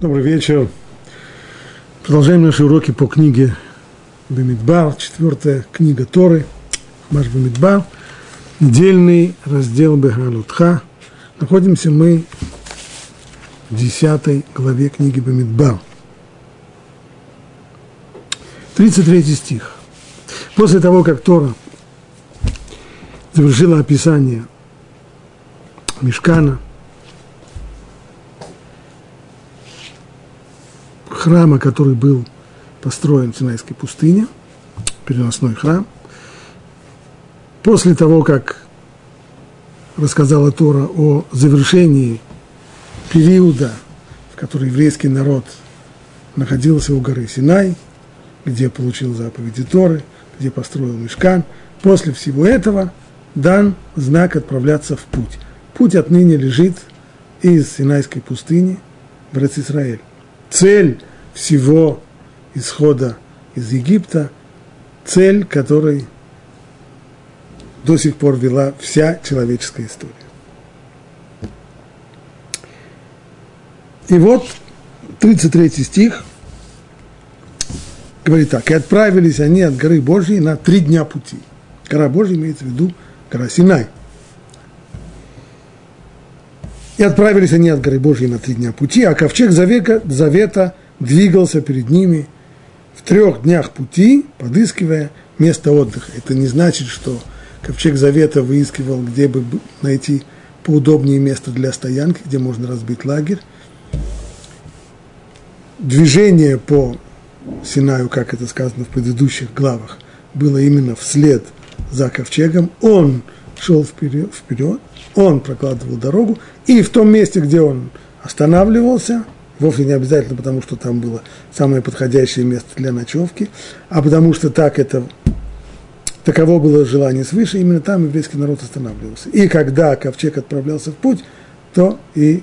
Добрый вечер. Продолжаем наши уроки по книге Бамидбар, четвертая книга Торы, Маш Бамидбар, недельный раздел Бехалутха. Находимся мы в десятой главе книги Бамидбар. 33 стих. После того, как Тора завершила описание Мешкана – храма, который был построен в Синайской пустыне, переносной храм. После того, как рассказала Тора о завершении периода, в который еврейский народ находился у горы Синай, где получил заповеди Торы, где построил мешкан. После всего этого дан знак отправляться в путь. Путь отныне лежит из Синайской пустыни в Израиль. Цель всего исхода из Египта, цель которой до сих пор вела вся человеческая история. И вот 33 стих говорит так, и отправились они от горы Божьей на три дня пути. Гора Божья имеется в виду гора Синай. И отправились они от горы Божьей на три дня пути, а ковчег завета, завета двигался перед ними в трех днях пути, подыскивая место отдыха. Это не значит, что Ковчег Завета выискивал, где бы найти поудобнее место для стоянки, где можно разбить лагерь. Движение по Синаю, как это сказано в предыдущих главах, было именно вслед за ковчегом. Он шел вперед, вперед, он прокладывал дорогу, и в том месте, где он останавливался – вовсе не обязательно потому, что там было самое подходящее место для ночевки, а потому что так это, таково было желание свыше, именно там еврейский народ останавливался. И когда ковчег отправлялся в путь, то и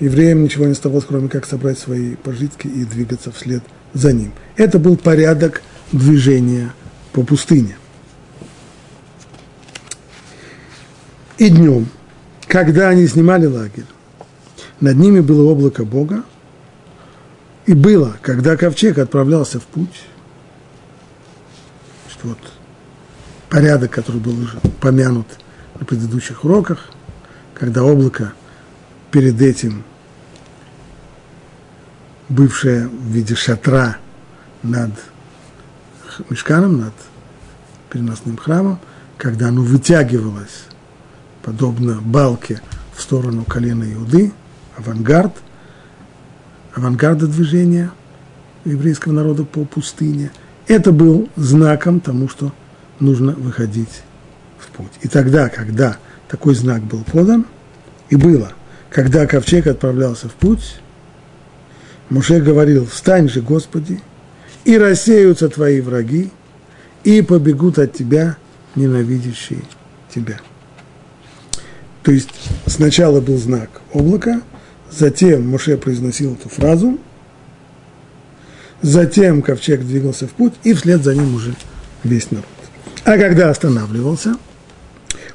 евреям ничего не оставалось, кроме как собрать свои пожитки и двигаться вслед за ним. Это был порядок движения по пустыне. И днем, когда они снимали лагерь, над ними было облако Бога, и было, когда ковчег отправлялся в путь, что вот порядок, который был уже помянут на предыдущих уроках, когда облако перед этим, бывшее в виде шатра над мешканом, над переносным храмом, когда оно вытягивалось, подобно балке, в сторону колена Иуды – авангард, авангарда движения еврейского народа по пустыне. Это был знаком тому, что нужно выходить в путь. И тогда, когда такой знак был подан, и было, когда ковчег отправлялся в путь, Муше говорил, встань же, Господи, и рассеются твои враги, и побегут от тебя ненавидящие тебя. То есть сначала был знак облака – Затем Моше произносил эту фразу, затем ковчег двигался в путь, и вслед за ним уже весь народ. А когда останавливался,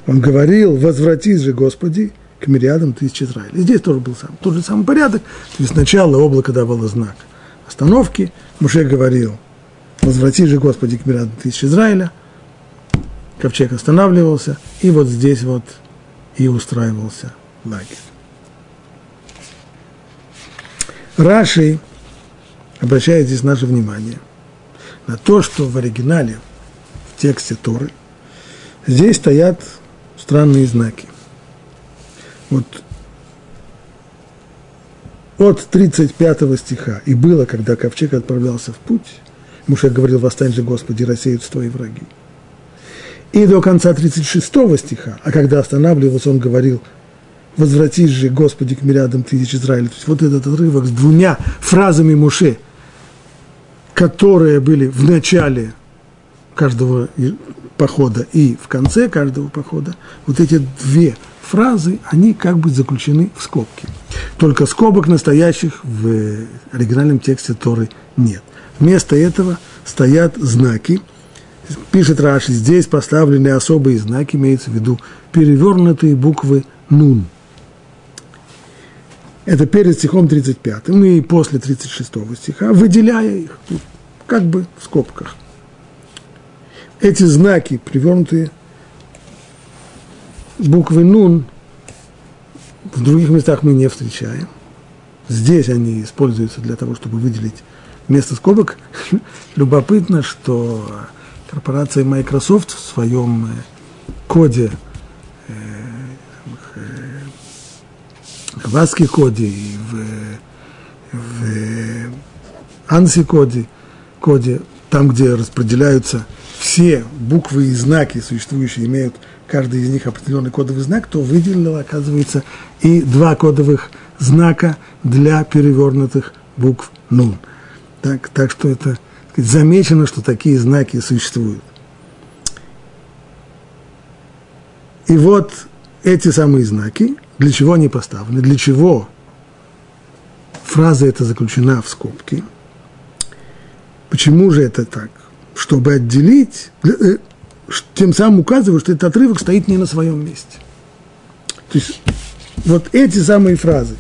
он говорил, возвратись же, Господи, к мириадам тысяч Израиля. И здесь тоже был сам, тот же самый порядок. То есть сначала облако давало знак остановки, Муше говорил, возвратись же, Господи, к мириадам тысяч Израиля, ковчег останавливался, и вот здесь вот и устраивался лагерь. Раши обращает здесь наше внимание на то, что в оригинале, в тексте Торы, здесь стоят странные знаки. Вот от 35 стиха «И было, когда ковчег отправлялся в путь», Муше говорил, «Восстань же, Господи, рассеют твои враги». И до конца 36 стиха, а когда останавливался, он говорил, возвратись же, Господи, к мириадам тысяч Израиля. То есть вот этот отрывок с двумя фразами Муше, которые были в начале каждого похода и в конце каждого похода, вот эти две фразы, они как бы заключены в скобки. Только скобок настоящих в оригинальном тексте Торы нет. Вместо этого стоят знаки. Пишет Раши, здесь поставлены особые знаки, имеется в виду перевернутые буквы «нун». Это перед стихом 35 и после 36 стиха, выделяя их, как бы в скобках. Эти знаки, привернутые буквы «нун», в других местах мы не встречаем. Здесь они используются для того, чтобы выделить место скобок. Любопытно, что корпорация Microsoft в своем э, коде, в ASCII коде и в, в ANSI коде, коде, там, где распределяются все буквы и знаки, существующие, имеют каждый из них определенный кодовый знак, то выделено, оказывается, и два кодовых знака для перевернутых букв «нун». Так, так что это сказать, замечено, что такие знаки существуют. И вот эти самые знаки, для чего они поставлены, для чего фраза эта заключена в скобке, почему же это так? Чтобы отделить, э, тем самым указывая, что этот отрывок стоит не на своем месте. То есть вот эти самые фразы.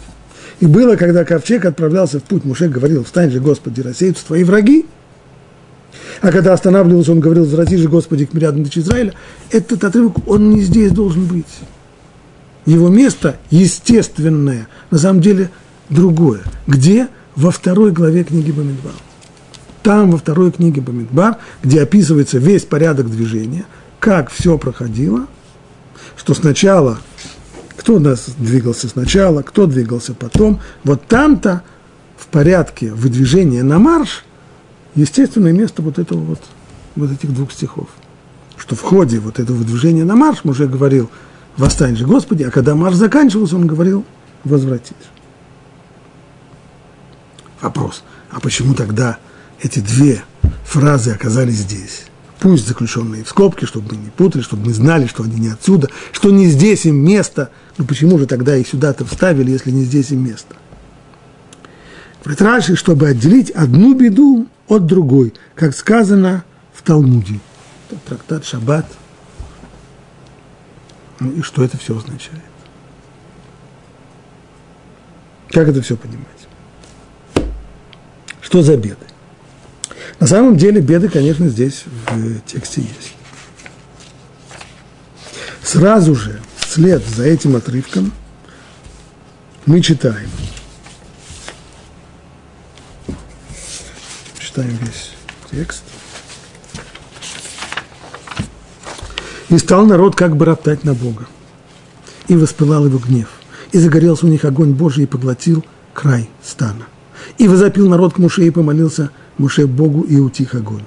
И было, когда ковчег отправлялся в путь, Муше говорил, встань же, Господи, рассеются твои враги. А когда останавливался, он говорил, возврати же, Господи, к мириадам дочь Израиля. Этот отрывок, он не здесь должен быть. Его место естественное, на самом деле другое. Где? Во второй главе книги Бамидбар. Там, во второй книге Бамидбар, где описывается весь порядок движения, как все проходило, что сначала кто у нас двигался сначала, кто двигался потом. Вот там-то в порядке выдвижения на марш естественное место вот этого вот, вот этих двух стихов. Что в ходе вот этого выдвижения на марш, мы уже говорил, восстань же Господи, а когда марш заканчивался, он говорил, возвратись. Вопрос, а почему тогда эти две фразы оказались здесь? Пусть заключенные в скобки, чтобы мы не путали, чтобы мы знали, что они не отсюда, что не здесь им место. Ну почему же тогда их сюда-то вставили, если не здесь им место? Говорит Раши, чтобы отделить одну беду от другой, как сказано в Талмуде. Трактат Шаббат. Ну и что это все означает? Как это все понимать? Что за беды? На самом деле беды, конечно, здесь в тексте есть. Сразу же, вслед за этим отрывком, мы читаем. Читаем весь текст. И стал народ как бы роптать на Бога. И воспылал его гнев. И загорелся у них огонь Божий и поглотил край стана. И возопил народ к Муше и помолился – Муше Богу и утих огонь.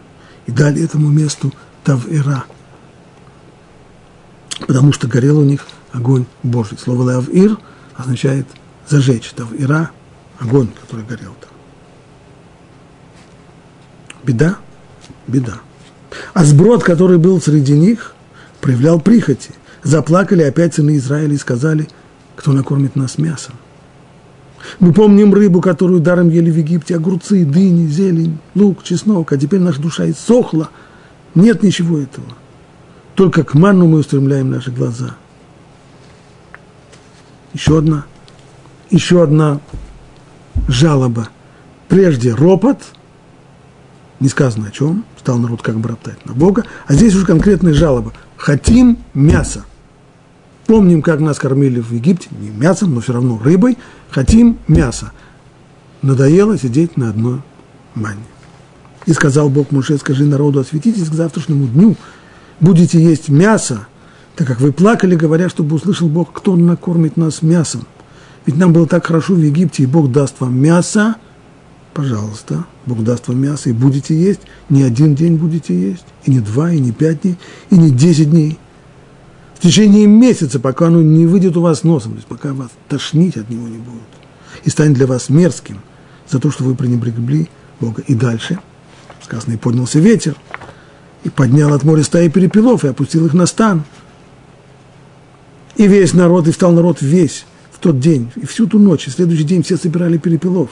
И дали этому месту Тавира, потому что горел у них огонь Божий. Слово Лавир означает зажечь. Тавира – огонь, который горел там. Беда? Беда. А сброд, который был среди них, проявлял прихоти. Заплакали опять сыны Израиля и сказали, кто накормит нас мясом. Мы помним рыбу, которую даром ели в Египте, огурцы, дыни, зелень, лук, чеснок, а теперь наша душа иссохла. Нет ничего этого. Только к манну мы устремляем наши глаза. Еще одна, еще одна жалоба. Прежде ропот, не сказано о чем, стал народ как бы роптать на Бога, а здесь уже конкретная жалоба. Хотим мясо. Помним, как нас кормили в Египте, не мясом, но все равно рыбой. Хотим мяса. Надоело сидеть на одной манне. И сказал Бог Муше, скажи народу, осветитесь к завтрашнему дню, будете есть мясо, так как вы плакали, говоря, чтобы услышал Бог, кто накормит нас мясом. Ведь нам было так хорошо в Египте, и Бог даст вам мясо, пожалуйста, Бог даст вам мясо, и будете есть, не один день будете есть, и не два, и не пять дней, и не десять дней, в течение месяца, пока оно не выйдет у вас носом, то есть пока вас тошнить от него не будет, и станет для вас мерзким за то, что вы пренебрегли Бога. И дальше, сказано, и поднялся ветер, и поднял от моря стаи перепелов, и опустил их на стан. И весь народ, и встал народ весь в тот день, и всю ту ночь, и следующий день все собирали перепелов.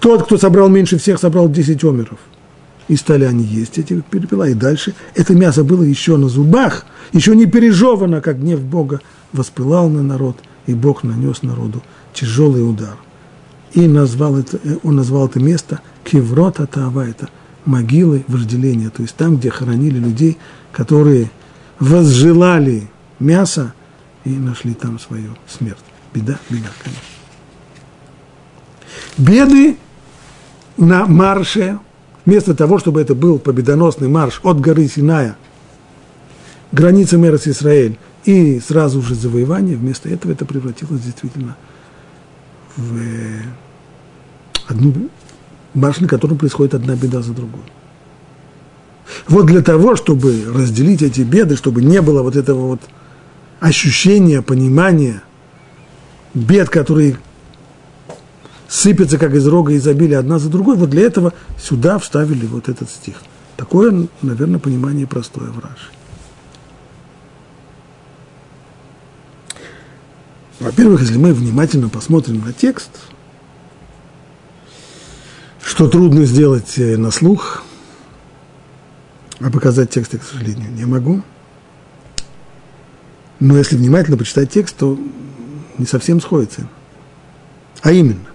Тот, кто собрал меньше всех, собрал 10 омеров. И стали они есть эти перепела, и дальше это мясо было еще на зубах – еще не пережевано, как гнев Бога воспылал на народ, и Бог нанес народу тяжелый удар. И назвал это, э, он назвал это место Кеврот Атава, это могилы вожделения, то есть там, где хоронили людей, которые возжелали мяса и нашли там свою смерть. Беда, беда, конечно. Беды на марше, вместо того, чтобы это был победоносный марш от горы Синая, границы Мерс Израиль, и сразу же завоевание, вместо этого это превратилось действительно в э, одну марш, на котором происходит одна беда за другой. Вот для того, чтобы разделить эти беды, чтобы не было вот этого вот ощущения, понимания бед, которые сыпятся, как из рога изобилия, одна за другой, вот для этого сюда вставили вот этот стих. Такое, наверное, понимание простое в Раши. Во-первых, если мы внимательно посмотрим на текст, что трудно сделать э, на слух, а показать текст я, к сожалению, не могу. Но если внимательно почитать текст, то не совсем сходится. А именно,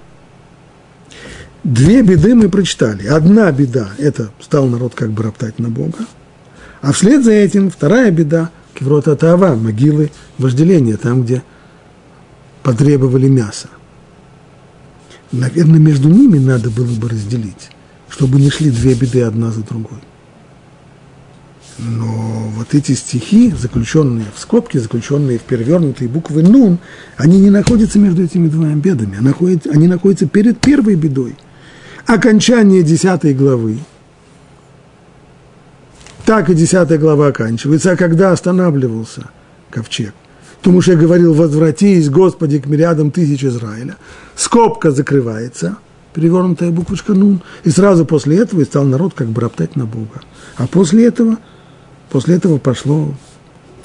две беды мы прочитали. Одна беда – это стал народ как бы роптать на Бога, а вслед за этим вторая беда – кеврота Таава, могилы вожделения, там, где – потребовали мяса. Наверное, между ними надо было бы разделить, чтобы не шли две беды одна за другой. Но вот эти стихи, заключенные в скобки, заключенные в перевернутые буквы «нун», они не находятся между этими двумя бедами, находятся, они находятся перед первой бедой. Окончание десятой главы. Так и десятая глава оканчивается. А когда останавливался ковчег? то Муше говорил, возвратись, Господи, к мириадам тысяч Израиля. Скобка закрывается, перевернутая буквочка Нун, и сразу после этого и стал народ как бы роптать на Бога. А после этого, после этого пошло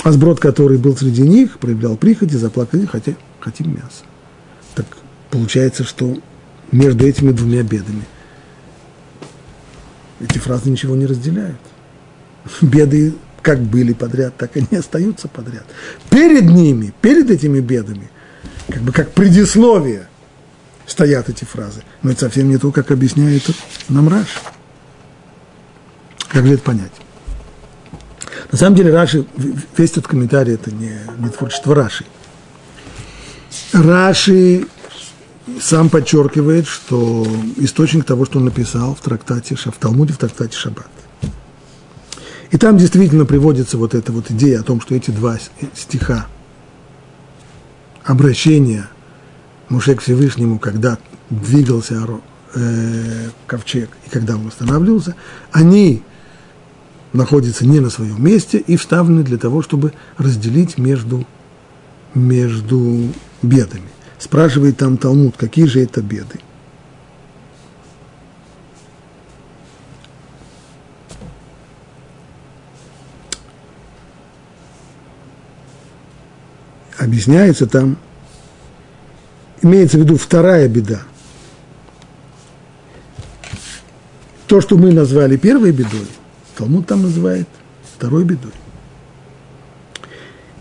а сброд, который был среди них, проявлял прихоти, заплакали, хотя хотим мясо. Так получается, что между этими двумя бедами эти фразы ничего не разделяют. Беды как были подряд, так и не остаются подряд. Перед ними, перед этими бедами, как бы как предисловие стоят эти фразы. Но это совсем не то, как объясняет нам Раш. Как же это понять? На самом деле Раши, весь этот комментарий, это не, не творчество Раши. Раши сам подчеркивает, что источник того, что он написал в трактате, в Талмуде, в трактате Шаббат. И там действительно приводится вот эта вот идея о том, что эти два стиха обращения Муше к Всевышнему, когда двигался э, ковчег и когда он восстанавливался, они находятся не на своем месте и вставлены для того, чтобы разделить между, между бедами. Спрашивает там Талмуд, какие же это беды. объясняется там, имеется в виду вторая беда. То, что мы назвали первой бедой, Талмуд там называет второй бедой.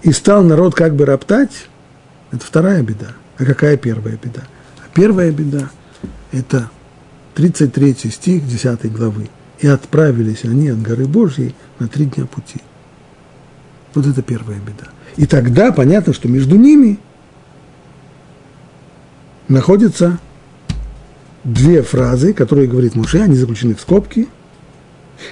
И стал народ как бы роптать, это вторая беда. А какая первая беда? А первая беда – это 33 стих 10 главы. «И отправились они от горы Божьей на три дня пути». Вот это первая беда. И тогда понятно, что между ними находятся две фразы, которые говорит Муше, они заключены в скобки.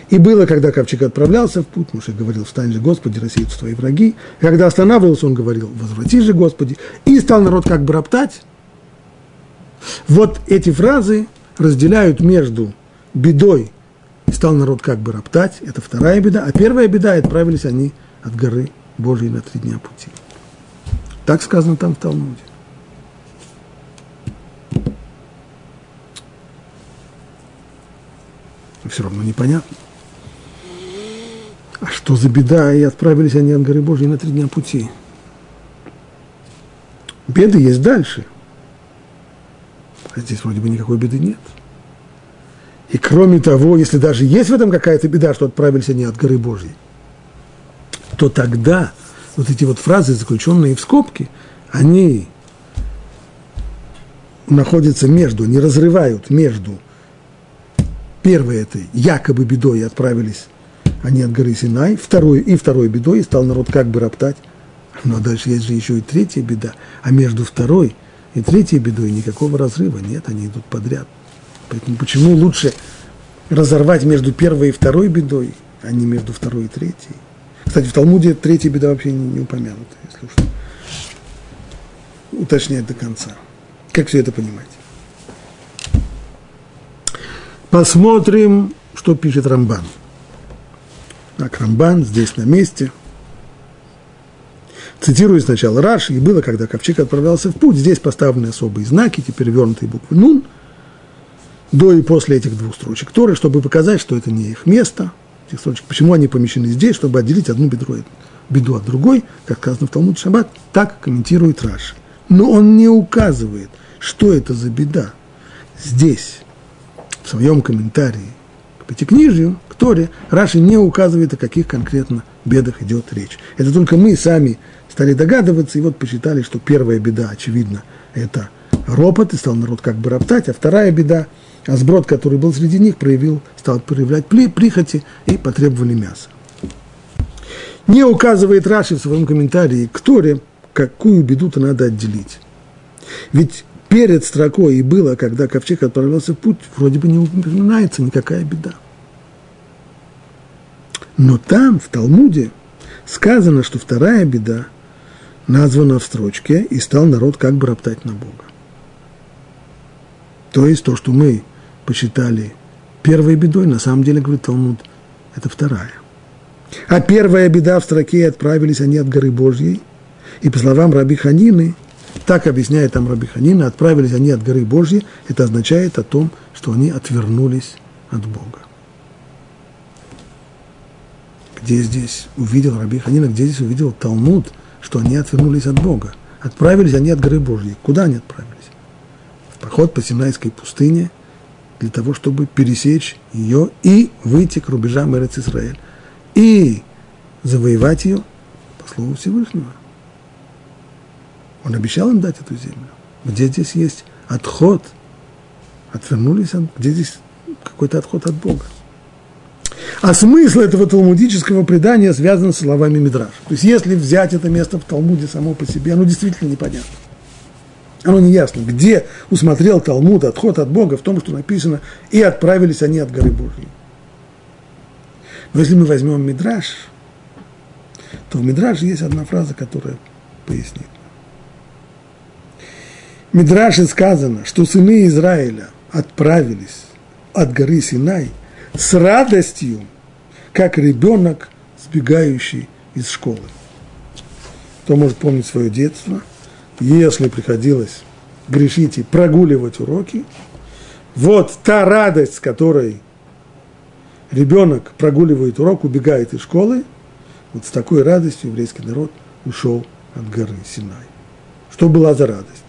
И было, когда ковчег отправлялся в путь, Муше говорил, встань же, Господи, рассеются твои враги. Когда останавливался, он говорил, возврати же, Господи. И стал народ как бы роптать. Вот эти фразы разделяют между бедой, и стал народ как бы роптать, это вторая беда, а первая беда, отправились они от горы Божьей на три дня пути. Так сказано там в Талмуде. Все равно непонятно. А что за беда? И отправились они от горы Божьей на три дня пути. Беды есть дальше. А здесь вроде бы никакой беды нет. И кроме того, если даже есть в этом какая-то беда, что отправились они от горы Божьей, то тогда вот эти вот фразы, заключенные в скобки, они находятся между, не разрывают между первой этой якобы бедой отправились они от горы Синай, второй, и второй бедой, стал народ как бы роптать. Но дальше есть же еще и третья беда, а между второй и третьей бедой никакого разрыва нет, они идут подряд. Поэтому почему лучше разорвать между первой и второй бедой, а не между второй и третьей? Кстати, в Талмуде третья беда вообще не, не упомянута, если уж уточнять до конца. Как все это понимать? Посмотрим, что пишет Рамбан. Так, Рамбан здесь на месте. Цитирую сначала Раши, и было, когда ковчег отправлялся в путь, здесь поставлены особые знаки, теперь вернутые буквы Нун, до и после этих двух строчек Торы, чтобы показать, что это не их место, этих строчек, почему они помещены здесь, чтобы отделить одну бедро, беду от другой, как сказано в Талмуд Шаббат, так комментирует Раши. Но он не указывает, что это за беда. Здесь, в своем комментарии к Пятикнижию, к Торе, Раши не указывает, о каких конкретно бедах идет речь. Это только мы сами стали догадываться, и вот посчитали, что первая беда, очевидно, это ропот, и стал народ как бы роптать, а вторая беда, а сброд, который был среди них, проявил, стал проявлять прихоти и потребовали мяса. Не указывает Раши в своем комментарии к Торе, какую беду-то надо отделить. Ведь перед строкой и было, когда ковчег отправился в путь, вроде бы не упоминается никакая беда. Но там, в Талмуде, сказано, что вторая беда названа в строчке, и стал народ как бы роптать на Бога. То есть то, что мы посчитали первой бедой, на самом деле, говорит Талмуд, это вторая. А первая беда в строке отправились они от горы Божьей, и по словам Раби Ханины, так объясняет там Раби Ханина, отправились они от горы Божьей, это означает о том, что они отвернулись от Бога. Где здесь увидел Раби Ханина, где здесь увидел Талмуд, что они отвернулись от Бога? Отправились они от горы Божьей. Куда они отправились? В поход по Синайской пустыне для того, чтобы пересечь ее и выйти к рубежам Эрец Исраэль. И завоевать ее по слову Всевышнего. Он обещал им дать эту землю. Где здесь есть отход? Отвернулись, от, где здесь какой-то отход от Бога? А смысл этого талмудического предания связан с словами Мидраш. То есть, если взять это место в Талмуде само по себе, оно действительно непонятно. Оно не ясно, где усмотрел Талмуд отход от Бога в том, что написано, и отправились они от горы Божьей. Но если мы возьмем Мидраш, то в Мидраше есть одна фраза, которая пояснит. Мидраше сказано, что сыны Израиля отправились от горы Синай с радостью, как ребенок, сбегающий из школы. Кто может помнить свое детство, если приходилось грешить и прогуливать уроки, вот та радость, с которой ребенок прогуливает урок, убегает из школы, вот с такой радостью еврейский народ ушел от горы Синай. Что была за радость?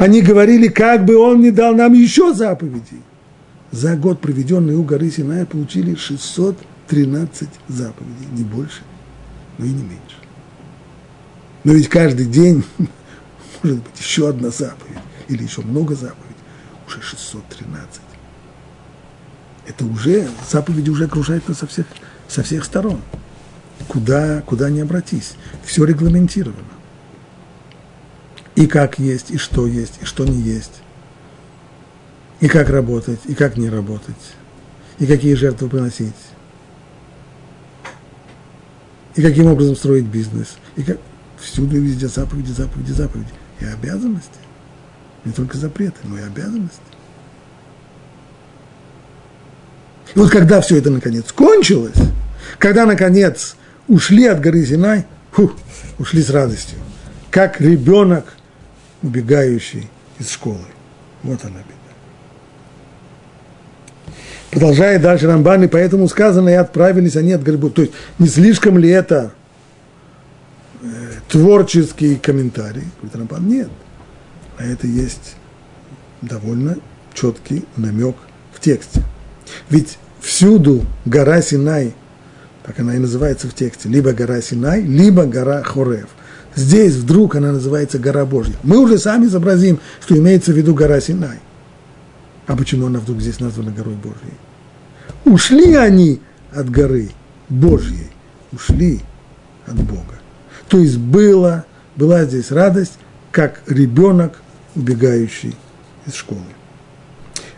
Они говорили, как бы он не дал нам еще заповедей. За год, проведенный у горы Синая, получили 613 заповедей, не больше, но и не меньше. Но ведь каждый день может быть еще одна заповедь, или еще много заповедей, уже 613. Это уже, заповеди уже окружают нас со всех, со всех сторон. Куда, куда ни обратись, все регламентировано и как есть, и что есть, и что не есть, и как работать, и как не работать, и какие жертвы приносить, и каким образом строить бизнес, и как всюду и везде заповеди, заповеди, заповеди, и обязанности, не только запреты, но и обязанности. И вот когда все это наконец кончилось, когда наконец ушли от горы Синай, фу, ушли с радостью, как ребенок убегающий из школы. Вот она беда. Продолжает дальше Рамбан, и поэтому сказано, и отправились они от грибов. То есть, не слишком ли это э, творческий комментарий? Говорит Рамбан, нет. А это есть довольно четкий намек в тексте. Ведь всюду гора Синай, так она и называется в тексте, либо гора Синай, либо гора Хорев. Здесь вдруг она называется гора Божья. Мы уже сами изобразим, что имеется в виду гора Синай. А почему она вдруг здесь названа горой Божьей? Ушли они от горы Божьей, ушли от Бога. То есть было, была здесь радость, как ребенок, убегающий из школы.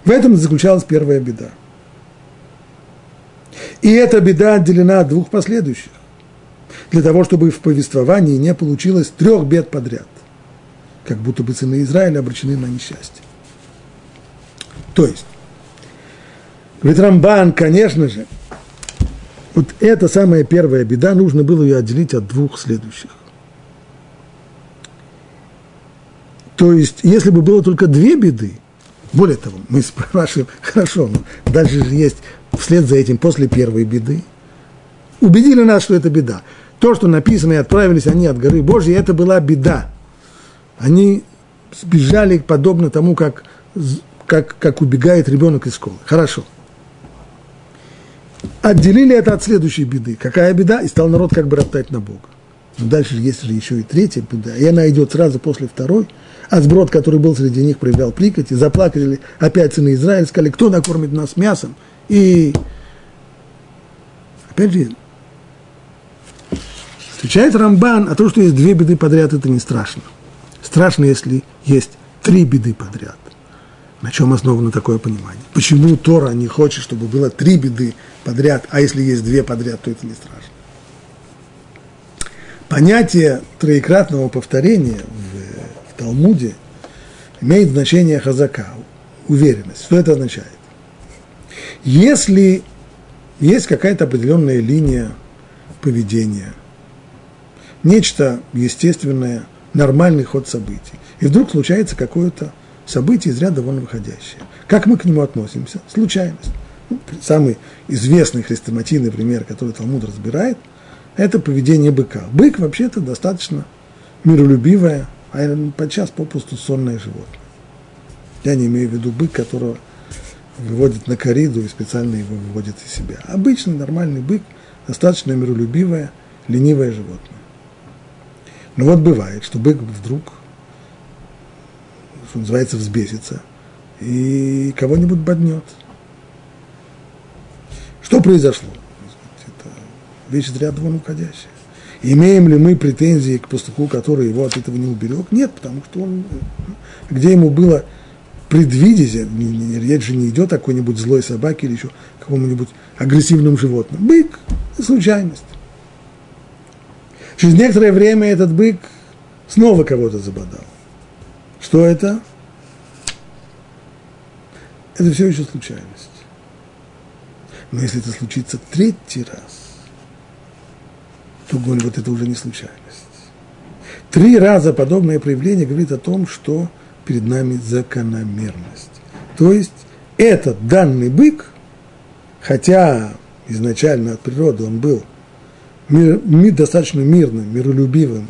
В этом заключалась первая беда. И эта беда отделена от двух последующих для того, чтобы в повествовании не получилось трех бед подряд, как будто бы сыны Израиля обречены на несчастье. То есть, говорит Рамбан, конечно же, вот эта самая первая беда, нужно было ее отделить от двух следующих. То есть, если бы было только две беды, более того, мы спрашиваем, хорошо, но дальше же есть вслед за этим после первой беды. Убедили нас, что это беда. То, что написано, и отправились они от горы Божьей, это была беда. Они сбежали подобно тому, как, как, как убегает ребенок из школы. Хорошо. Отделили это от следующей беды. Какая беда? И стал народ как бы роптать на Бога. Но дальше есть же еще и третья беда. И она идет сразу после второй. А сброд, который был среди них, проявлял прикать. И заплакали опять сыны Израиля, сказали, кто накормит нас мясом? И опять же, Отвечает Рамбан, а то, что есть две беды подряд, это не страшно. Страшно, если есть три беды подряд. На чем основано такое понимание? Почему Тора не хочет, чтобы было три беды подряд, а если есть две подряд, то это не страшно? Понятие троекратного повторения в, в Талмуде имеет значение хазака, уверенность. Что это означает? Если есть какая-то определенная линия поведения – нечто естественное, нормальный ход событий. И вдруг случается какое-то событие из ряда вон выходящее. Как мы к нему относимся? Случайность. Ну, самый известный хрестоматийный пример, который Талмуд разбирает, это поведение быка. Бык вообще-то достаточно миролюбивое, а подчас попросту сонное животное. Я не имею в виду бык, которого выводит на кориду и специально его выводит из себя. Обычный нормальный бык, достаточно миролюбивое, ленивое животное. Но вот бывает, что бык вдруг, что называется, взбесится и кого-нибудь боднет. Что произошло? Это вещь из ряда уходящая. Имеем ли мы претензии к пастуху, который его от этого не уберег? Нет, потому что он, где ему было предвидеть, речь же не идет о какой-нибудь злой собаке или еще какому-нибудь агрессивному животному. Бык – случайность. Через некоторое время этот бык снова кого-то забодал. Что это? Это все еще случайность. Но если это случится третий раз, то вот это уже не случайность. Три раза подобное проявление говорит о том, что перед нами закономерность. То есть этот данный бык, хотя изначально от природы он был мир, мир, достаточно мирным, миролюбивым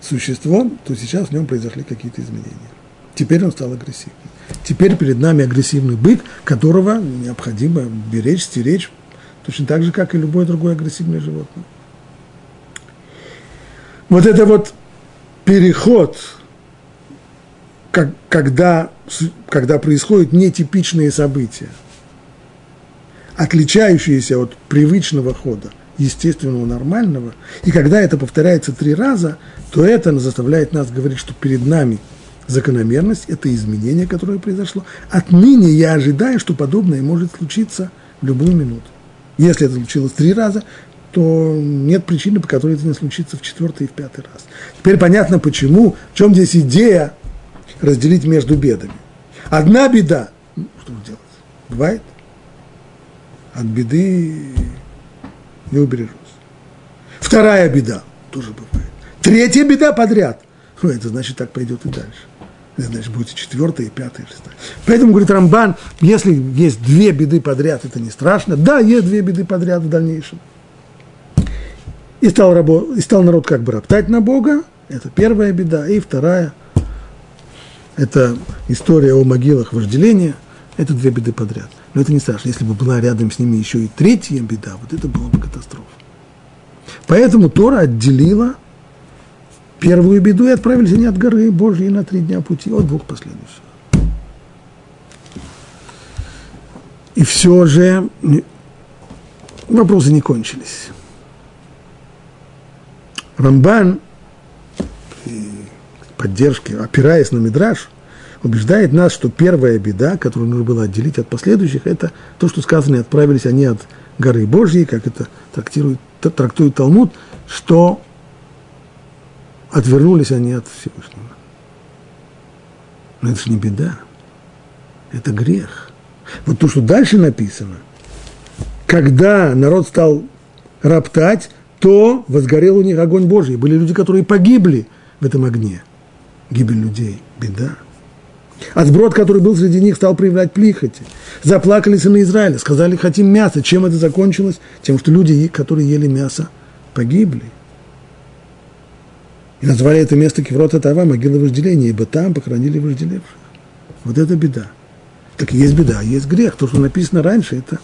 существом, то сейчас в нем произошли какие-то изменения. Теперь он стал агрессивным. Теперь перед нами агрессивный бык, которого необходимо беречь, стеречь, точно так же, как и любое другое агрессивное животное. Вот это вот переход, как, когда, когда происходят нетипичные события, отличающиеся от привычного хода – естественного, нормального, и когда это повторяется три раза, то это заставляет нас говорить, что перед нами закономерность, это изменение, которое произошло. Отныне я ожидаю, что подобное может случиться в любую минуту. Если это случилось три раза, то нет причины, по которой это не случится в четвертый и в пятый раз. Теперь понятно, почему, в чем здесь идея разделить между бедами. Одна беда, ну, что делать? Бывает. От беды не убережусь. Вторая беда тоже бывает. Третья беда подряд. Ну, это значит, так пойдет и дальше. Это значит, будет четвертая, пятая, шестая. Поэтому, говорит Рамбан, если есть две беды подряд, это не страшно. Да, есть две беды подряд в дальнейшем. И стал, рабо, и стал народ как бы роптать на Бога. Это первая беда. И вторая – это история о могилах вожделения. Это две беды подряд. Но это не страшно. Если бы была рядом с ними еще и третья беда, вот это было бы катастрофа. Поэтому Тора отделила первую беду и отправились они от горы Божьей на три дня пути, от двух последующих. И все же вопросы не кончились. Рамбан поддержки, опираясь на Мидраш, убеждает нас, что первая беда, которую нужно было отделить от последующих, это то, что сказано, отправились они от горы Божьей, как это трактирует, трактует Талмуд, что отвернулись они от Всевышнего. Но это же не беда, это грех. Вот то, что дальше написано, когда народ стал роптать, то возгорел у них огонь Божий. Были люди, которые погибли в этом огне. Гибель людей – беда. А сброд, который был среди них, стал проявлять плихоти. Заплакали сыны Израиля, сказали, хотим мясо. Чем это закончилось? Тем, что люди, которые ели мясо, погибли. И назвали это место Кеврота Тава, могила вожделения, ибо там похоронили вожделевших. Вот это беда. Так есть беда, есть грех. То, что написано раньше, это,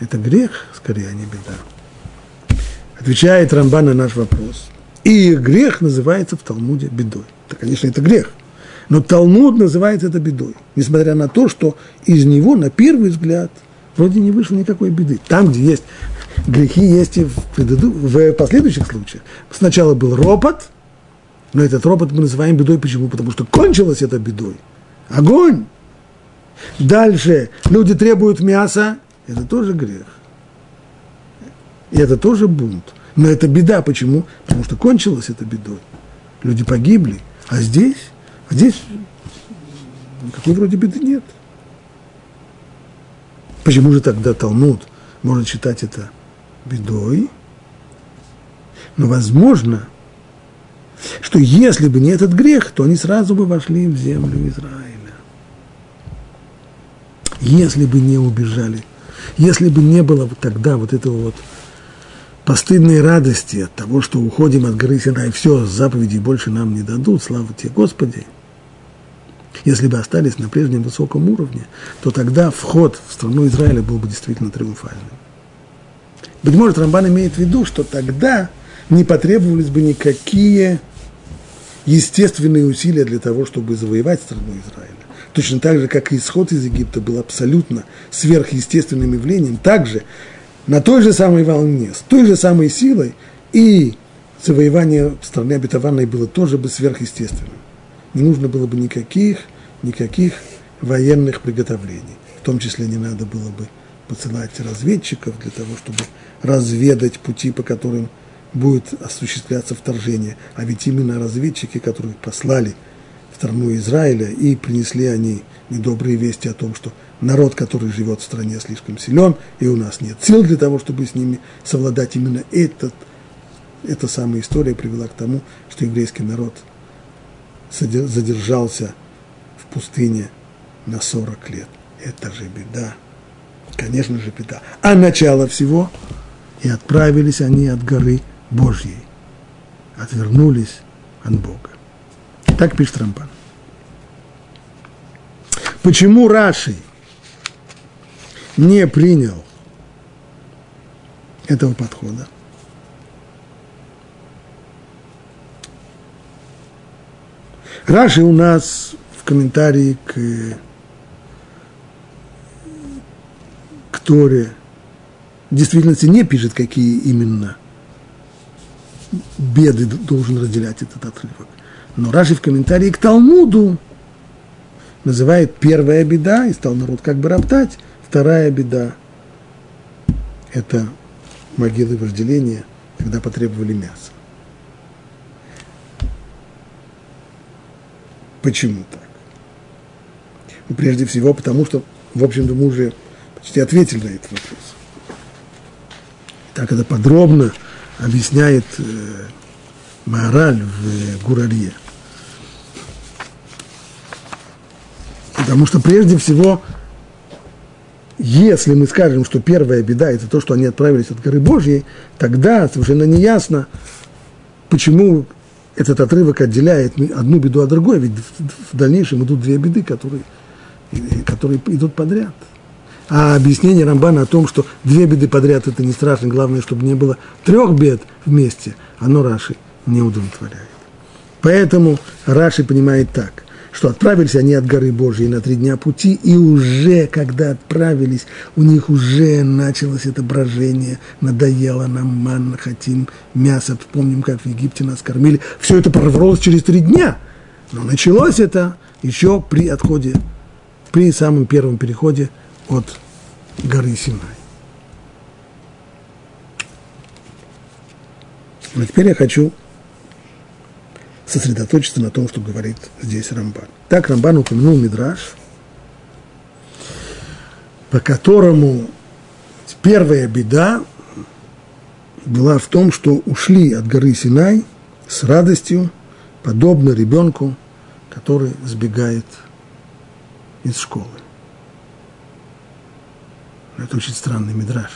это грех, скорее, а не беда. Отвечает Рамбан на наш вопрос. И грех называется в Талмуде бедой. Это, конечно, это грех – но Талмуд называет это бедой, несмотря на то, что из него, на первый взгляд, вроде не вышло никакой беды. Там, где есть грехи, есть и в, предыду... в последующих случаях. Сначала был ропот, но этот ропот мы называем бедой. Почему? Потому что кончилось это бедой. Огонь! Дальше люди требуют мяса, это тоже грех. И это тоже бунт. Но это беда. Почему? Потому что кончилось это бедой. Люди погибли. А здесь Здесь никакой вроде беды нет. Почему же тогда Талмуд может считать это бедой? Но возможно, что если бы не этот грех, то они сразу бы вошли в землю Израиля. Если бы не убежали, если бы не было тогда вот этого вот постыдной радости от того, что уходим от горы Синай, все, заповедей больше нам не дадут, слава тебе, Господи – если бы остались на прежнем высоком уровне, то тогда вход в страну Израиля был бы действительно триумфальным. Быть может, Рамбан имеет в виду, что тогда не потребовались бы никакие естественные усилия для того, чтобы завоевать страну Израиля. Точно так же, как и исход из Египта был абсолютно сверхъестественным явлением, также на той же самой волне, с той же самой силой, и завоевание страны обетованной было тоже бы сверхъестественным. Не нужно было бы никаких никаких военных приготовлений. В том числе не надо было бы посылать разведчиков для того, чтобы разведать пути, по которым будет осуществляться вторжение. А ведь именно разведчики, которые послали в страну Израиля, и принесли они недобрые вести о том, что народ, который живет в стране, слишком силен, и у нас нет сил для того, чтобы с ними совладать. Именно этот, эта самая история привела к тому, что еврейский народ задержался пустыне на 40 лет. Это же беда. Конечно же, беда. А начало всего, и отправились они от горы Божьей. Отвернулись от Бога. Так пишет Рамбан. Почему Раши не принял этого подхода? Раши у нас в комментарии к, к Торе в действительности не пишет, какие именно беды должен разделять этот отрывок. Но Раши в комментарии к Талмуду называет первая беда, и стал народ как бы роптать, вторая беда – это могилы вожделения, когда потребовали мяса. Почему так? Ну, прежде всего, потому что, в общем-то, мы уже почти ответили на этот вопрос. Так это подробно объясняет э, Маораль в э, Гурарье. Потому что прежде всего, если мы скажем, что первая беда – это то, что они отправились от горы Божьей, тогда совершенно неясно, почему этот отрывок отделяет одну беду от другой, ведь в дальнейшем идут две беды, которые которые идут подряд. А объяснение Рамбана о том, что две беды подряд это не страшно, главное, чтобы не было трех бед вместе, оно Раши не удовлетворяет. Поэтому Раши понимает так, что отправились они от горы Божьей на три дня пути, и уже, когда отправились, у них уже началось это брожение, надоело нам манна, хотим мясо, помним, как в Египте нас кормили. Все это прорвалось через три дня, но началось это еще при отходе, при самом первом переходе от горы Синай. Но теперь я хочу сосредоточиться на том, что говорит здесь Рамбан. Так Рамбан упомянул Мидраш, по которому первая беда была в том, что ушли от горы Синай с радостью, подобно ребенку, который сбегает из школы. Это очень странный мидраж.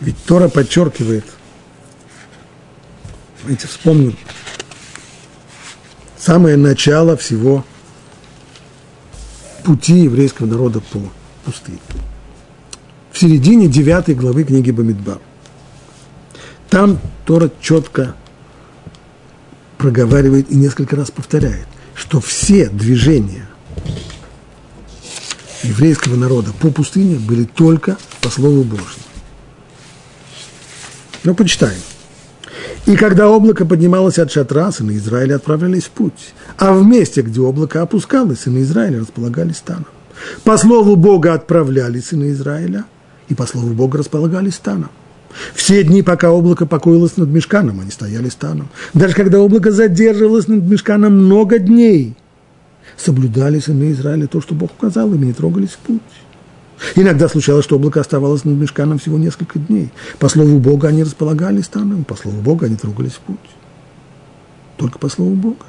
Ведь Тора подчеркивает, видите, вспомним, самое начало всего пути еврейского народа по пустыне. В середине 9 главы книги Бамидбар. Там Тора четко проговаривает и несколько раз повторяет, что все движения еврейского народа по пустыне были только по Слову Божьему. Ну, почитаем. И когда облако поднималось от шатра, сыны Израиля отправлялись в путь. А в месте, где облако опускалось, сыны Израиля располагались станом. По слову Бога отправлялись сыны Израиля, и по слову Бога располагались станом. Все дни, пока облако покоилось над мешканом, они стояли станом. Даже когда облако задерживалось над мешканом много дней, соблюдали сыны Израиля то, что Бог указал и не трогались в путь. Иногда случалось, что облако оставалось над мешканом всего несколько дней. По слову Бога они располагались станом, по слову Бога они трогались в путь. Только по слову Бога.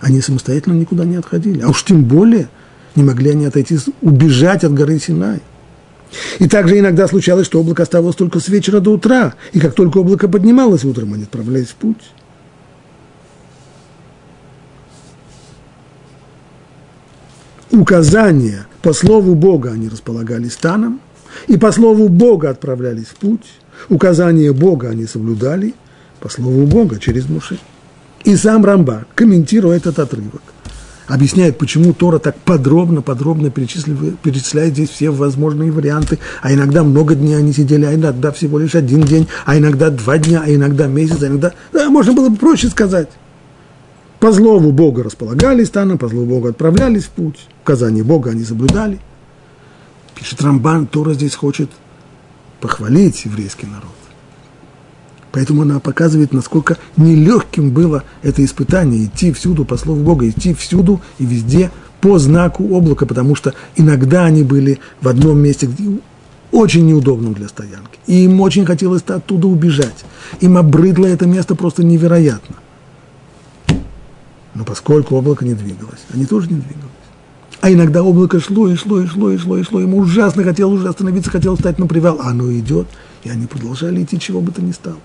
Они самостоятельно никуда не отходили. А уж тем более не могли они отойти, убежать от горы Синай. И также иногда случалось, что облако оставалось только с вечера до утра, и как только облако поднималось утром, они отправлялись в путь. Указания по слову Бога они располагали станом, и по слову Бога отправлялись в путь. Указания Бога они соблюдали, по слову Бога через Муше. И сам Рамба, комментируя этот отрывок, объясняет, почему Тора так подробно, подробно перечисляет, перечисляет здесь все возможные варианты, а иногда много дней они сидели, а иногда всего лишь один день, а иногда два дня, а иногда месяц, а иногда... Да, можно было бы проще сказать. По злову Бога располагались станом, по злову Бога отправлялись в путь. Указания Бога они соблюдали. Пишет Рамбан, Тора здесь хочет похвалить еврейский народ. Поэтому она показывает, насколько нелегким было это испытание, идти всюду по слову Бога, идти всюду и везде по знаку облака, потому что иногда они были в одном месте, очень неудобным для стоянки. И им очень хотелось оттуда убежать. Им обрыдло это место просто невероятно. Но поскольку облако не двигалось, они тоже не двигалось. А иногда облако шло и шло, и шло, и шло, и шло. Ему ужасно хотелось уже остановиться, хотел встать на привал. А оно идет, и они продолжали идти, чего бы то ни стало.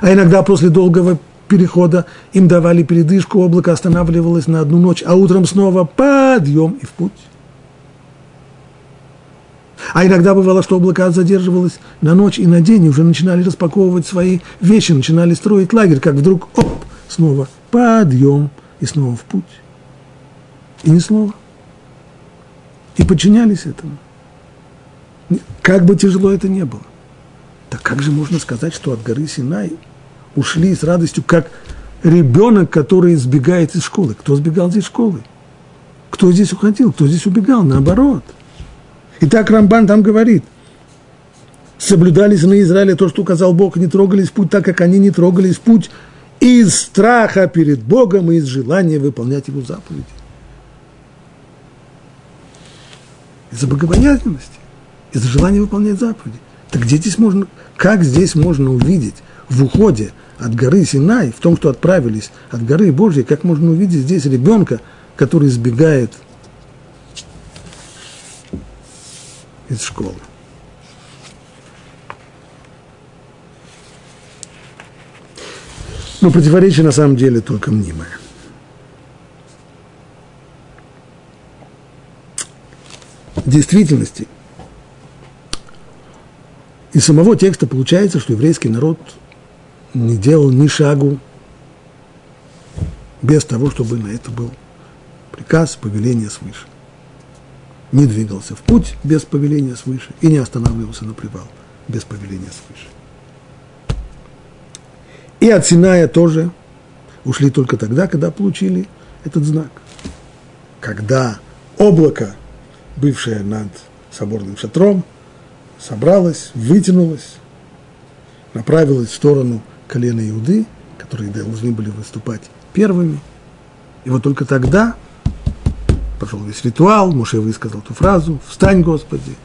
А иногда после долгого перехода им давали передышку, облако останавливалось на одну ночь, а утром снова подъем и в путь. А иногда бывало, что облако задерживалось на ночь и на день, и уже начинали распаковывать свои вещи, начинали строить лагерь, как вдруг, оп, снова подъем и снова в путь. И ни слова. И подчинялись этому. Как бы тяжело это не было. Так как же можно сказать, что от горы Синай ушли с радостью, как ребенок, который сбегает из школы? Кто сбегал из школы? Кто здесь уходил? Кто здесь убегал? Наоборот. И так Рамбан там говорит. Соблюдались на Израиле то, что указал Бог, не трогались в путь так, как они не трогались в путь из страха перед Богом и из желания выполнять Его заповеди. Из-за богобоязненности, из-за желания выполнять заповеди. Так где здесь можно, как здесь можно увидеть в уходе от горы Синай, в том, что отправились от горы Божьей, как можно увидеть здесь ребенка, который сбегает из школы. Но противоречие на самом деле только мнимое. В действительности, из самого текста получается, что еврейский народ не делал ни шагу без того, чтобы на это был приказ, повеление свыше. Не двигался в путь без повеления свыше и не останавливался на привал без повеления свыше. И от Синая тоже ушли только тогда, когда получили этот знак. Когда облако, бывшее над соборным шатром, собралось, вытянулось, направилось в сторону колена Иуды, которые должны были выступать первыми. И вот только тогда пошел весь ритуал, Муше высказал ту фразу «Встань, Господи!»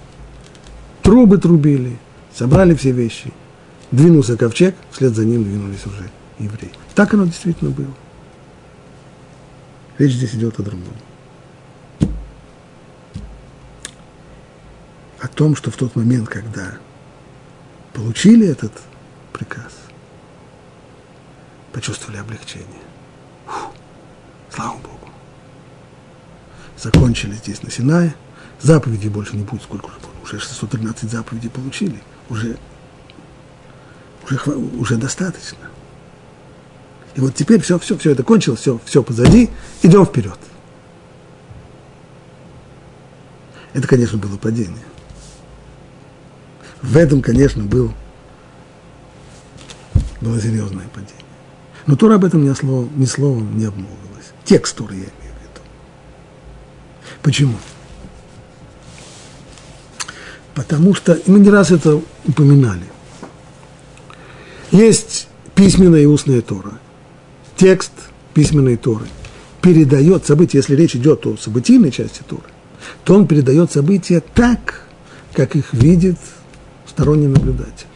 Трубы трубили, собрали все вещи. Двинулся ковчег, вслед за ним двинулись уже евреи. Так оно действительно было. Речь здесь идет о другом. О том, что в тот момент, когда получили этот приказ, почувствовали облегчение. Фу, слава Богу. Закончили здесь на Синае. Заповедей больше не будет, сколько уже было. Уже 613 заповедей получили. Уже, уже, уже достаточно. И вот теперь все, все, все это кончилось, все, все позади, идем вперед. Это, конечно, было падение. В этом, конечно, был, было серьезное падение. Но Тора об этом ни, словом, ни словом не обмолвилась. Текст Торы я имею в виду. Почему? Потому что, мы не раз это упоминали, есть письменная и устная Тора текст письменной Торы передает события, если речь идет о событийной части Торы, то он передает события так, как их видит сторонний наблюдатель.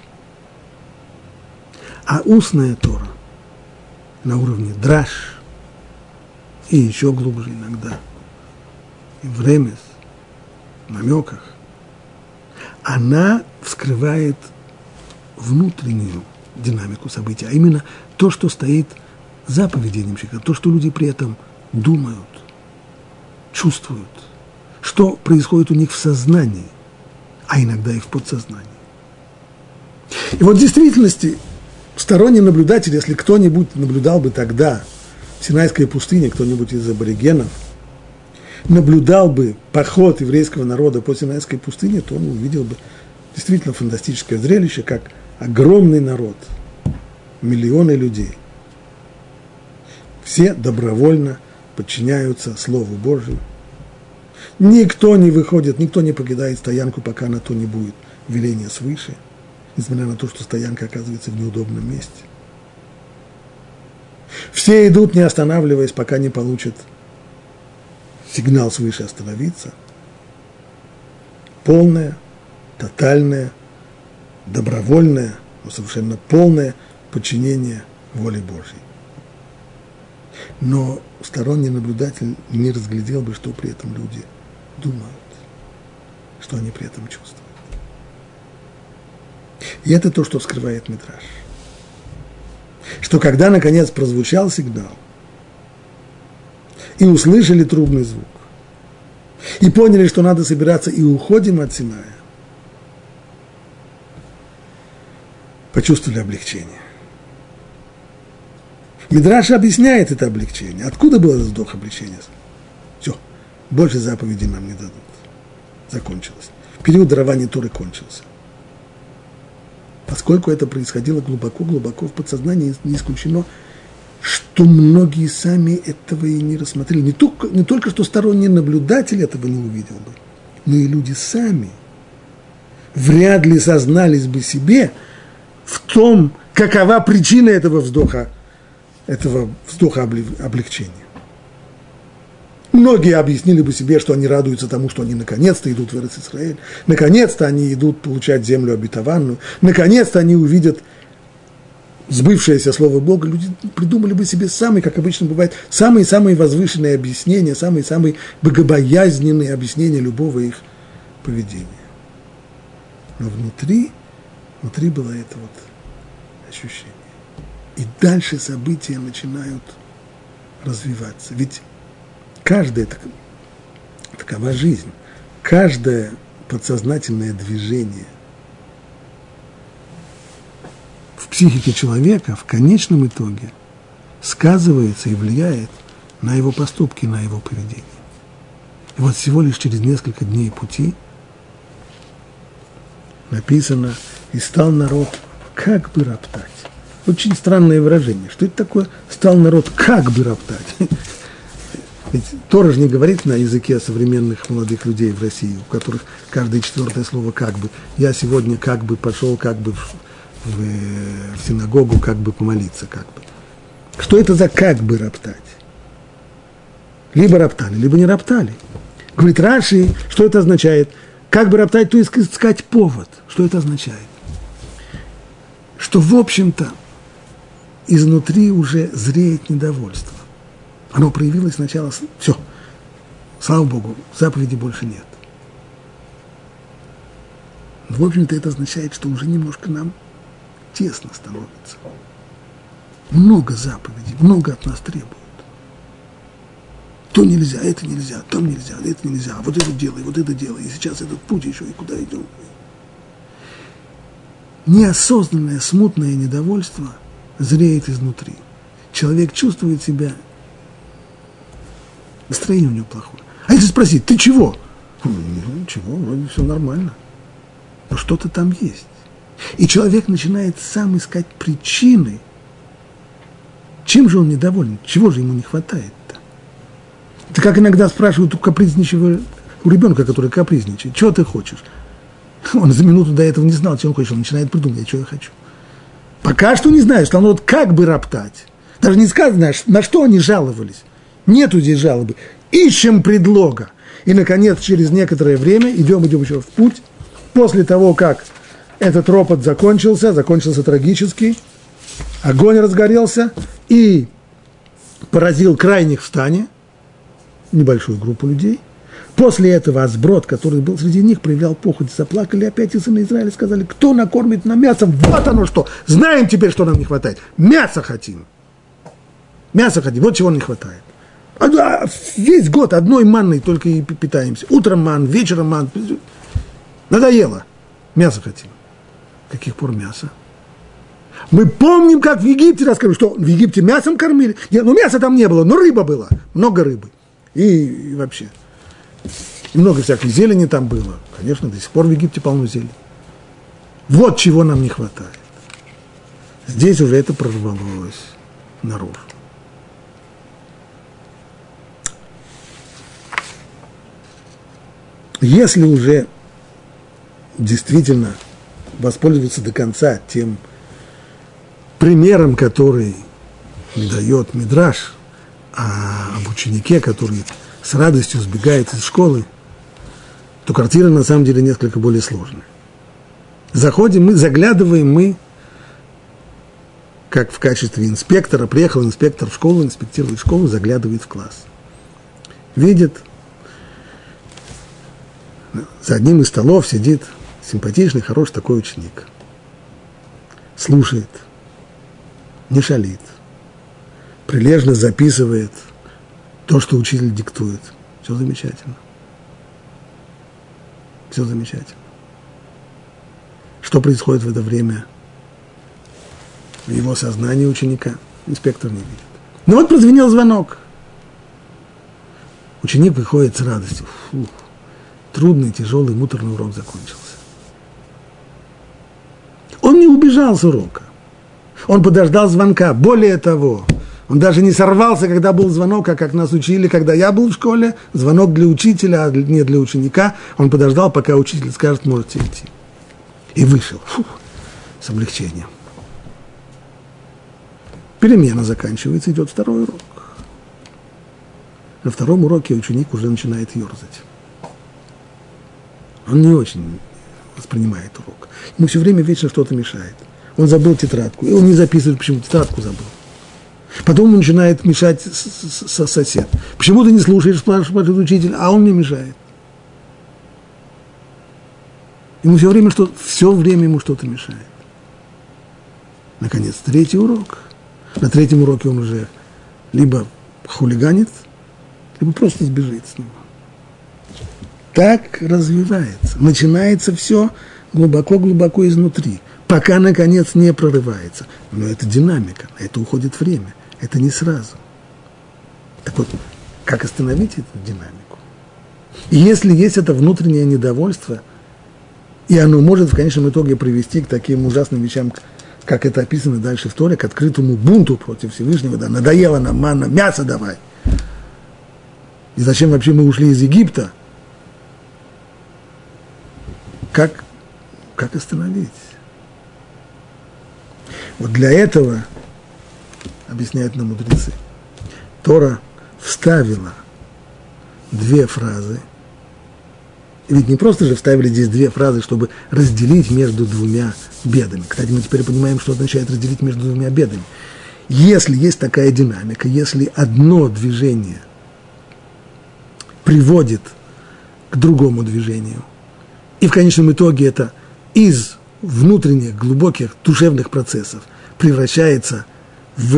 А устная Тора на уровне драж и еще глубже иногда, и в ремес, намеках, она вскрывает внутреннюю динамику событий, а именно то, что стоит – заповеди ямщика, то, что люди при этом думают, чувствуют, что происходит у них в сознании, а иногда и в подсознании. И вот в действительности сторонний наблюдатель, если кто-нибудь наблюдал бы тогда в Синайской пустыне, кто-нибудь из аборигенов, наблюдал бы поход еврейского народа по Синайской пустыне, то он увидел бы действительно фантастическое зрелище, как огромный народ, миллионы людей – все добровольно подчиняются Слову Божьему. Никто не выходит, никто не покидает стоянку, пока на то не будет веления свыше, несмотря на то, что стоянка оказывается в неудобном месте. Все идут, не останавливаясь, пока не получат сигнал свыше остановиться. Полное, тотальное, добровольное, но совершенно полное подчинение воле Божьей но сторонний наблюдатель не разглядел бы, что при этом люди думают, что они при этом чувствуют. И это то, что скрывает метраж. Что когда, наконец, прозвучал сигнал, и услышали трубный звук, и поняли, что надо собираться, и уходим от Синая, почувствовали облегчение. Мидраш объясняет это облегчение. Откуда было этот вздох облегчения? Все, больше заповедей нам не дадут. Закончилось. Период дарования Торы кончился. Поскольку это происходило глубоко-глубоко в подсознании, не исключено, что многие сами этого и не рассмотрели. Не только, не только что сторонний наблюдатель этого не увидел бы, но и люди сами вряд ли сознались бы себе в том, какова причина этого вздоха этого вздоха облегчения. Многие объяснили бы себе, что они радуются тому, что они наконец-то идут в Израиль, наконец-то они идут получать землю обетованную, наконец-то они увидят сбывшееся слово Бога, люди придумали бы себе самые, как обычно бывает, самые-самые возвышенные объяснения, самые-самые богобоязненные объяснения любого их поведения. Но внутри, внутри было это вот ощущение. И дальше события начинают развиваться. Ведь каждая такова жизнь, каждое подсознательное движение в психике человека в конечном итоге сказывается и влияет на его поступки, на его поведение. И вот всего лишь через несколько дней пути написано, и стал народ как бы роптать. Очень странное выражение. Что это такое? Стал народ как бы роптать. Ведь Тора же не говорит на языке современных молодых людей в России, у которых каждое четвертое слово «как бы». Я сегодня как бы пошел как бы в, в, в синагогу, как бы помолиться, как бы. Что это за как бы роптать? Либо роптали, либо не роптали. Говорит Раши, что это означает? Как бы роптать, то искать повод. Что это означает? Что, в общем-то, изнутри уже зреет недовольство. Оно проявилось сначала, все, слава Богу, заповеди больше нет. В общем-то, это означает, что уже немножко нам тесно становится. Много заповедей, много от нас требуют. То нельзя, это нельзя, там нельзя, это нельзя, вот это делай, вот это делай, и сейчас этот путь еще, и куда идем. Неосознанное, смутное недовольство зреет изнутри. Человек чувствует себя, настроение у него плохое. А если спросить, ты чего? Ну, чего, вроде все нормально. Но что-то там есть. И человек начинает сам искать причины, чем же он недоволен, чего же ему не хватает-то. Это как иногда спрашивают у капризничего, у ребенка, который капризничает, чего ты хочешь? Он за минуту до этого не знал, чего он хочет, он начинает придумывать, что я хочу. Пока что не знаю, что он вот как бы роптать. Даже не сказано, на что они жаловались. Нету здесь жалобы. Ищем предлога. И, наконец, через некоторое время идем, идем еще в путь. После того, как этот ропот закончился, закончился трагически, огонь разгорелся и поразил крайних в стане, небольшую группу людей. После этого Азброд, который был среди них, проявлял похоть, заплакали опять и сыны Израиля, сказали, кто накормит нам мясом, вот оно что, знаем теперь, что нам не хватает, мясо хотим. Мясо хотим, вот чего не хватает. А, весь год одной манной только и питаемся. Утром ман, вечером ман. Надоело. Мясо хотим. Каких пор мясо? Мы помним, как в Египте рассказывали, что в Египте мясом кормили. Нет, ну мяса там не было, но рыба была. Много рыбы. И, и вообще. И много всякой зелени там было. Конечно, до сих пор в Египте полно зелени. Вот чего нам не хватает. Здесь уже это прорвалось наружу. Если уже действительно воспользоваться до конца тем примером, который дает Мидраш, а об ученике, который с радостью сбегает из школы, то картина на самом деле несколько более сложная. Заходим мы, заглядываем мы, как в качестве инспектора, приехал инспектор в школу, инспектирует школу, заглядывает в класс. Видит, за одним из столов сидит симпатичный, хороший такой ученик. Слушает, не шалит, прилежно записывает то, что учитель диктует. Все замечательно. Все замечательно. Что происходит в это время в его сознании ученика? Инспектор не видит. Ну вот прозвенел звонок. Ученик выходит с радостью. Фух трудный, тяжелый, муторный урок закончился. Он не убежал с урока. Он подождал звонка. Более того, он даже не сорвался, когда был звонок, а как нас учили, когда я был в школе, звонок для учителя, а не для ученика. Он подождал, пока учитель скажет, можете идти. И вышел. Фух, с облегчением. Перемена заканчивается, идет второй урок. На втором уроке ученик уже начинает ерзать. Он не очень воспринимает урок. Ему все время вечно что-то мешает. Он забыл тетрадку, и он не записывает, почему тетрадку забыл. Потом он начинает мешать со сосед. Почему ты не слушаешь, спрашивает учитель, а он мне мешает. Ему все время, что, все время ему что-то мешает. Наконец, третий урок. На третьем уроке он уже либо хулиганит, либо просто сбежит с него так развивается. Начинается все глубоко-глубоко изнутри, пока, наконец, не прорывается. Но это динамика, на это уходит время. Это не сразу. Так вот, как остановить эту динамику? И если есть это внутреннее недовольство, и оно может в конечном итоге привести к таким ужасным вещам, как это описано дальше в Торе, к открытому бунту против Всевышнего, да, надоело нам манна, мясо давай. И зачем вообще мы ушли из Египта? Как, как остановить? Вот для этого, объясняют нам мудрецы, Тора вставила две фразы. И ведь не просто же вставили здесь две фразы, чтобы разделить между двумя бедами. Кстати, мы теперь понимаем, что означает разделить между двумя бедами. Если есть такая динамика, если одно движение приводит к другому движению, и в конечном итоге это из внутренних, глубоких душевных процессов превращается в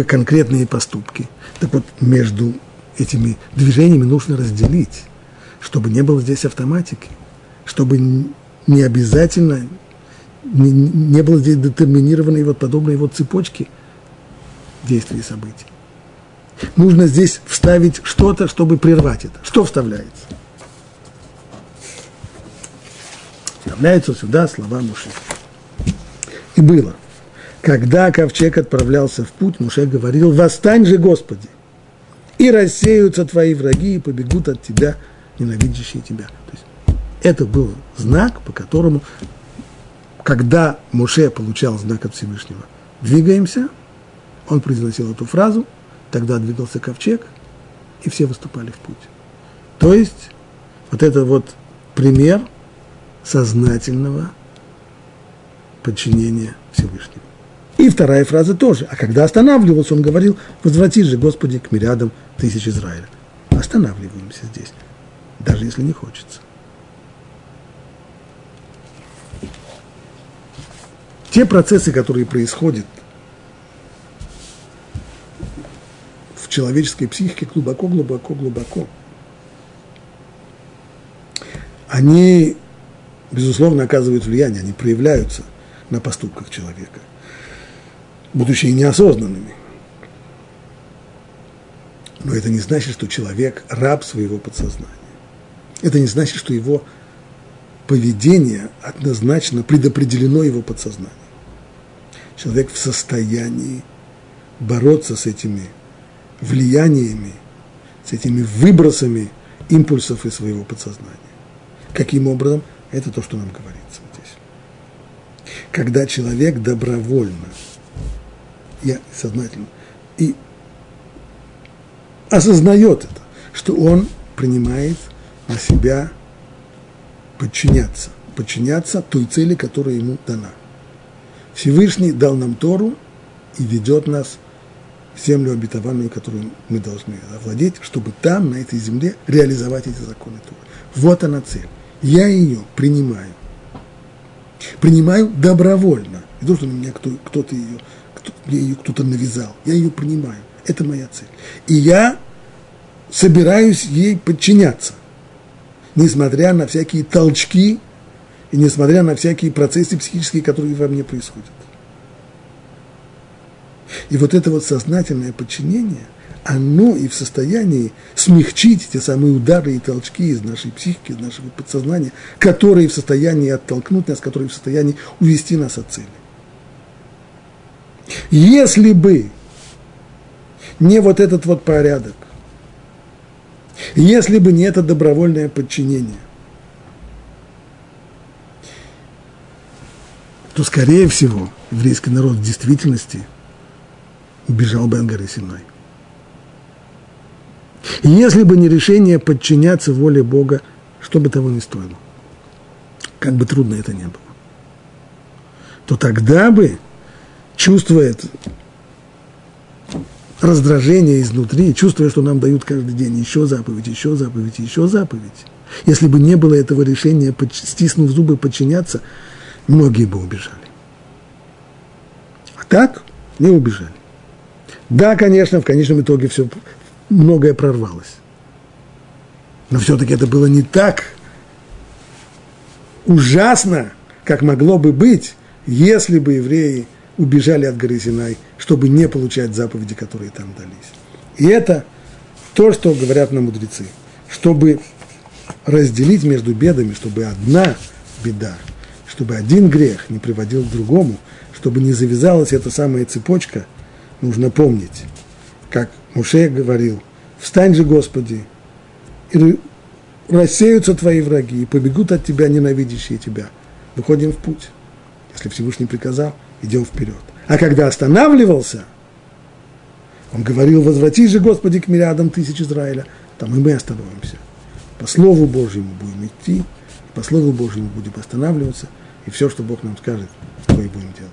конкретные поступки. Так вот, между этими движениями нужно разделить, чтобы не было здесь автоматики, чтобы не обязательно, не, не было здесь детерминированной вот подобной вот цепочки действий и событий. Нужно здесь вставить что-то, чтобы прервать это. Что вставляется? Вставляются сюда слова Муше. И было. Когда ковчег отправлялся в путь, Муше говорил, «Восстань же, Господи, и рассеются твои враги, и побегут от тебя, ненавидящие тебя». То есть это был знак, по которому, когда Муше получал знак от Всевышнего, двигаемся, он произносил эту фразу, тогда двигался ковчег, и все выступали в путь. То есть вот это вот пример сознательного подчинения Всевышнему. И вторая фраза тоже. А когда останавливался, он говорил, возвратись же, Господи, к мириадам тысяч Израиля. Останавливаемся здесь, даже если не хочется. Те процессы, которые происходят в человеческой психике глубоко, глубоко, глубоко, они, безусловно, оказывают влияние, они проявляются на поступках человека будучи неосознанными. Но это не значит, что человек раб своего подсознания. Это не значит, что его поведение однозначно предопределено его подсознанием. Человек в состоянии бороться с этими влияниями, с этими выбросами импульсов из своего подсознания. Каким образом? Это то, что нам говорится здесь. Когда человек добровольно я сознательно, и осознает это, что он принимает на себя подчиняться, подчиняться той цели, которая ему дана. Всевышний дал нам Тору и ведет нас в землю обетованную, которую мы должны овладеть, чтобы там, на этой земле, реализовать эти законы Торы. Вот она цель. Я ее принимаю. Принимаю добровольно. Не то, что меня кто, кто-то ее мне ее кто-то навязал. Я ее принимаю. Это моя цель. И я собираюсь ей подчиняться, несмотря на всякие толчки и несмотря на всякие процессы психические, которые во мне происходят. И вот это вот сознательное подчинение, оно и в состоянии смягчить те самые удары и толчки из нашей психики, из нашего подсознания, которые в состоянии оттолкнуть нас, которые в состоянии увести нас от цели. Если бы не вот этот вот порядок, если бы не это добровольное подчинение, то, скорее всего, еврейский народ в действительности убежал бы от горы Синой. И если бы не решение подчиняться воле Бога, что бы того ни стоило, как бы трудно это ни было, то тогда бы чувствует раздражение изнутри, чувствуя, что нам дают каждый день еще заповедь, еще заповедь, еще заповедь. Если бы не было этого решения, стиснув зубы, подчиняться, многие бы убежали. А так не убежали. Да, конечно, в конечном итоге все многое прорвалось. Но все-таки это было не так ужасно, как могло бы быть, если бы евреи – убежали от горы Синай, чтобы не получать заповеди, которые там дались. И это то, что говорят нам мудрецы, чтобы разделить между бедами, чтобы одна беда, чтобы один грех не приводил к другому, чтобы не завязалась эта самая цепочка, нужно помнить, как Муше говорил, встань же, Господи, и рассеются твои враги, и побегут от тебя ненавидящие тебя. Выходим в путь. Если Всевышний приказал, идем вперед. А когда останавливался, он говорил, возвратись же, Господи, к мириадам тысяч Израиля, там и мы остановимся. По Слову Божьему будем идти, по Слову Божьему будем останавливаться, и все, что Бог нам скажет, то и будем делать.